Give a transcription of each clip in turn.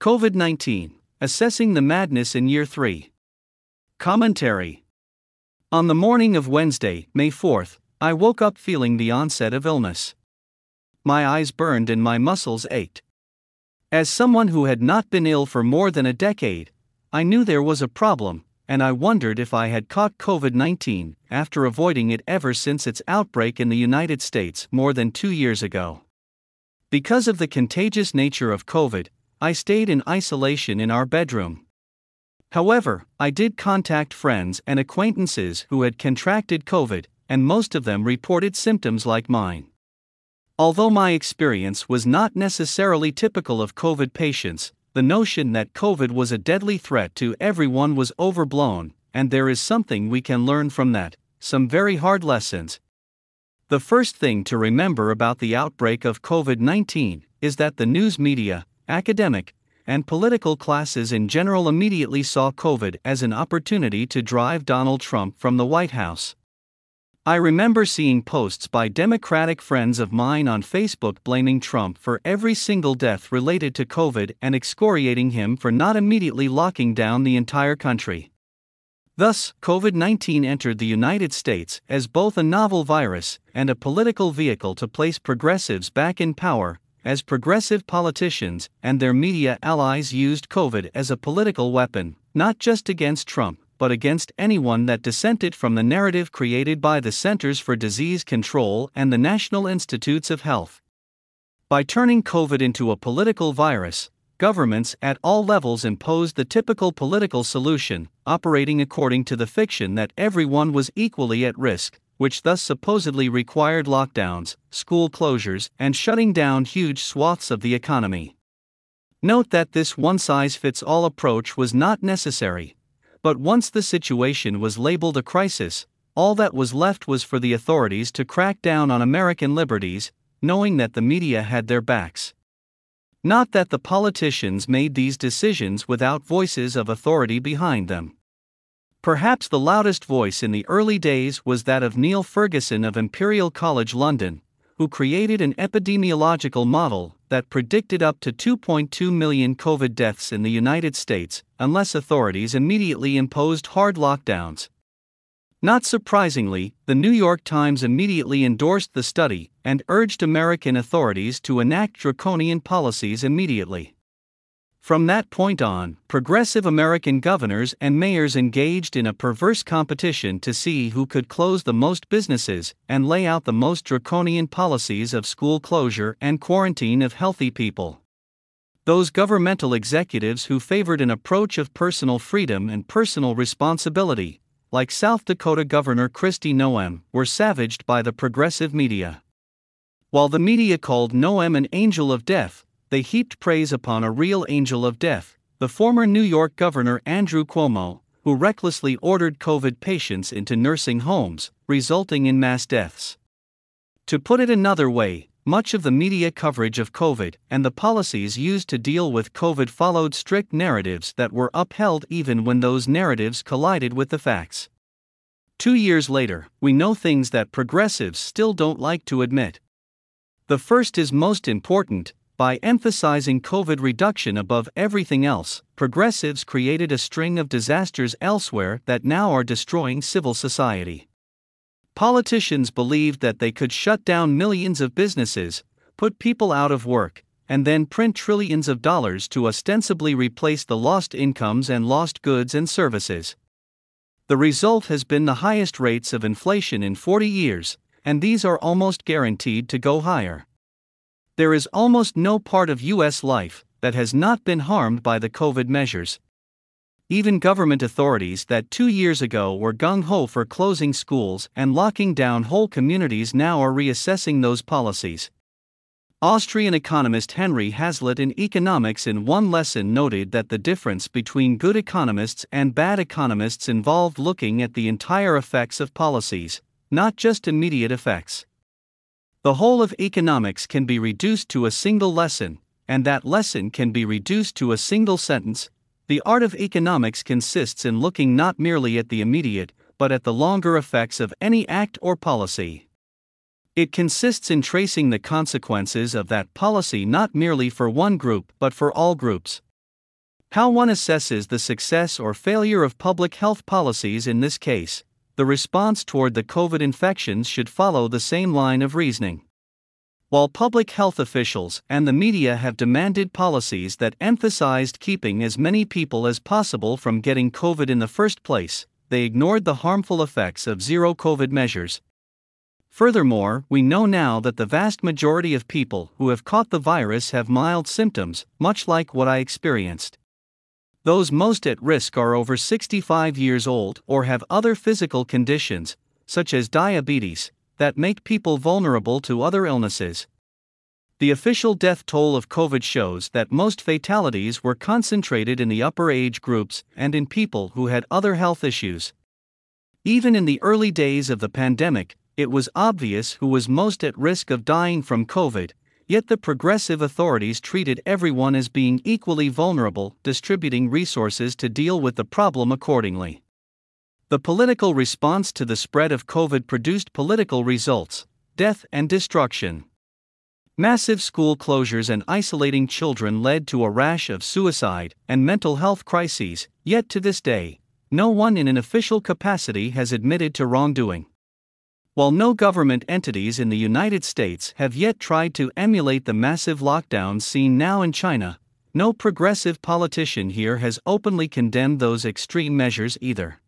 COVID 19 Assessing the Madness in Year 3. Commentary On the morning of Wednesday, May 4th, I woke up feeling the onset of illness. My eyes burned and my muscles ached. As someone who had not been ill for more than a decade, I knew there was a problem, and I wondered if I had caught COVID 19 after avoiding it ever since its outbreak in the United States more than two years ago. Because of the contagious nature of COVID, I stayed in isolation in our bedroom. However, I did contact friends and acquaintances who had contracted COVID, and most of them reported symptoms like mine. Although my experience was not necessarily typical of COVID patients, the notion that COVID was a deadly threat to everyone was overblown, and there is something we can learn from that, some very hard lessons. The first thing to remember about the outbreak of COVID 19 is that the news media, academic, and political classes in general immediately saw COVID as an opportunity to drive Donald Trump from the White House. I remember seeing posts by Democratic friends of mine on Facebook blaming Trump for every single death related to COVID and excoriating him for not immediately locking down the entire country. Thus, COVID 19 entered the United States as both a novel virus and a political vehicle to place progressives back in power as progressive politicians and their media allies used COVID as a political weapon, not just against Trump, but against anyone that dissented from the narrative created by the Centers for Disease Control and the National Institutes of Health. By turning COVID into a political virus, governments at all levels imposed the typical political solution, operating according to the fiction that everyone was equally at risk, which thus supposedly required lockdowns, school closures, and shutting down huge swaths of the economy. Note that this one size fits all approach was not necessary. But once the situation was labeled a crisis, all that was left was for the authorities to crack down on American liberties, knowing that the media had their backs. Not that the politicians made these decisions without voices of authority behind them. Perhaps the loudest voice in the early days was that of Neil Ferguson of Imperial College London, who created an epidemiological model that predicted up to 2.2 million COVID deaths in the United States unless authorities immediately imposed hard lockdowns. Not surprisingly, the New York Times immediately endorsed the study and urged American authorities to enact draconian policies immediately. From that point on, progressive American governors and mayors engaged in a perverse competition to see who could close the most businesses and lay out the most draconian policies of school closure and quarantine of healthy people. Those governmental executives who favored an approach of personal freedom and personal responsibility, like South Dakota Governor Kristi Noem, were savaged by the progressive media. While the media called Noem an angel of death, they heaped praise upon a real angel of death, the former New York Governor Andrew Cuomo, who recklessly ordered COVID patients into nursing homes, resulting in mass deaths. To put it another way, much of the media coverage of COVID and the policies used to deal with COVID followed strict narratives that were upheld even when those narratives collided with the facts. Two years later, we know things that progressives still don't like to admit. The first is most important by emphasizing COVID reduction above everything else, progressives created a string of disasters elsewhere that now are destroying civil society. Politicians believed that they could shut down millions of businesses, put people out of work, and then print trillions of dollars to ostensibly replace the lost incomes and lost goods and services. The result has been the highest rates of inflation in 40 years, and these are almost guaranteed to go higher. There is almost no part of U.S. life that has not been harmed by the COVID measures. Even government authorities that two years ago were gung ho for closing schools and locking down whole communities now are reassessing those policies. Austrian economist Henry Hazlitt in Economics in one lesson noted that the difference between good economists and bad economists involved looking at the entire effects of policies, not just immediate effects. The whole of economics can be reduced to a single lesson, and that lesson can be reduced to a single sentence. The art of economics consists in looking not merely at the immediate, but at the longer effects of any act or policy. It consists in tracing the consequences of that policy not merely for one group but for all groups. How one assesses the success or failure of public health policies in this case, the response toward the COVID infections should follow the same line of reasoning. While public health officials and the media have demanded policies that emphasized keeping as many people as possible from getting COVID in the first place, they ignored the harmful effects of zero COVID measures. Furthermore, we know now that the vast majority of people who have caught the virus have mild symptoms, much like what I experienced. Those most at risk are over 65 years old or have other physical conditions, such as diabetes, that make people vulnerable to other illnesses. The official death toll of COVID shows that most fatalities were concentrated in the upper age groups and in people who had other health issues. Even in the early days of the pandemic, it was obvious who was most at risk of dying from COVID, Yet the progressive authorities treated everyone as being equally vulnerable, distributing resources to deal with the problem accordingly. The political response to the spread of COVID produced political results death and destruction. Massive school closures and isolating children led to a rash of suicide and mental health crises, yet to this day, no one in an official capacity has admitted to wrongdoing. While no government entities in the United States have yet tried to emulate the massive lockdowns seen now in China, no progressive politician here has openly condemned those extreme measures either.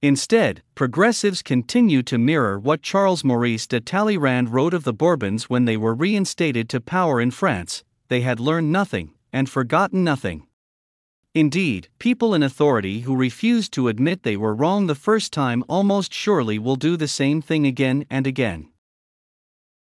Instead, progressives continue to mirror what Charles Maurice de Talleyrand wrote of the Bourbons when they were reinstated to power in France they had learned nothing and forgotten nothing. Indeed, people in authority who refuse to admit they were wrong the first time almost surely will do the same thing again and again.